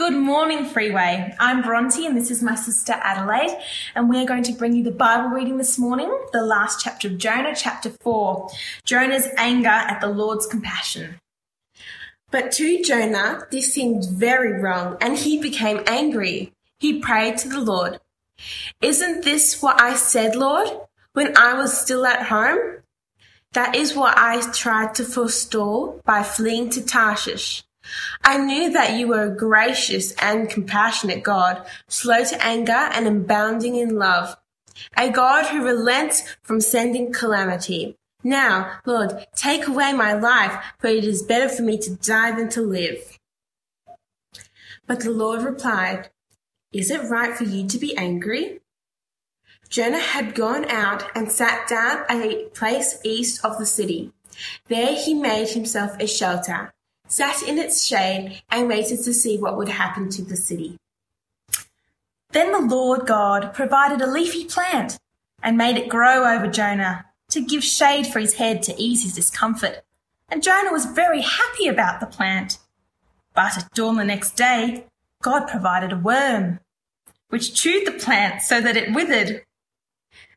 Good morning, Freeway. I'm Bronte and this is my sister Adelaide, and we are going to bring you the Bible reading this morning, the last chapter of Jonah, chapter 4, Jonah's anger at the Lord's compassion. But to Jonah, this seemed very wrong, and he became angry. He prayed to the Lord, Isn't this what I said, Lord, when I was still at home? That is what I tried to forestall by fleeing to Tarshish. I knew that you were a gracious and compassionate God, slow to anger and abounding in love, a God who relents from sending calamity. Now, Lord, take away my life, for it is better for me to die than to live. But the Lord replied, Is it right for you to be angry? Jonah had gone out and sat down at a place east of the city. There he made himself a shelter sat in its shade, and waited to see what would happen to the city. Then the Lord God provided a leafy plant and made it grow over Jonah to give shade for his head to ease his discomfort. And Jonah was very happy about the plant. But at dawn the next day, God provided a worm, which chewed the plant so that it withered.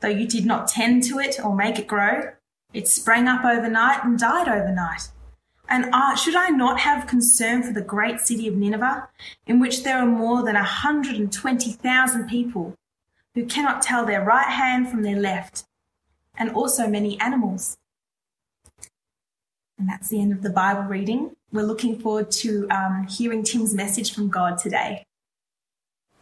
Though you did not tend to it or make it grow, it sprang up overnight and died overnight. And should I not have concern for the great city of Nineveh, in which there are more than a 120,000 people who cannot tell their right hand from their left, and also many animals? And that's the end of the Bible reading. We're looking forward to um, hearing Tim's message from God today.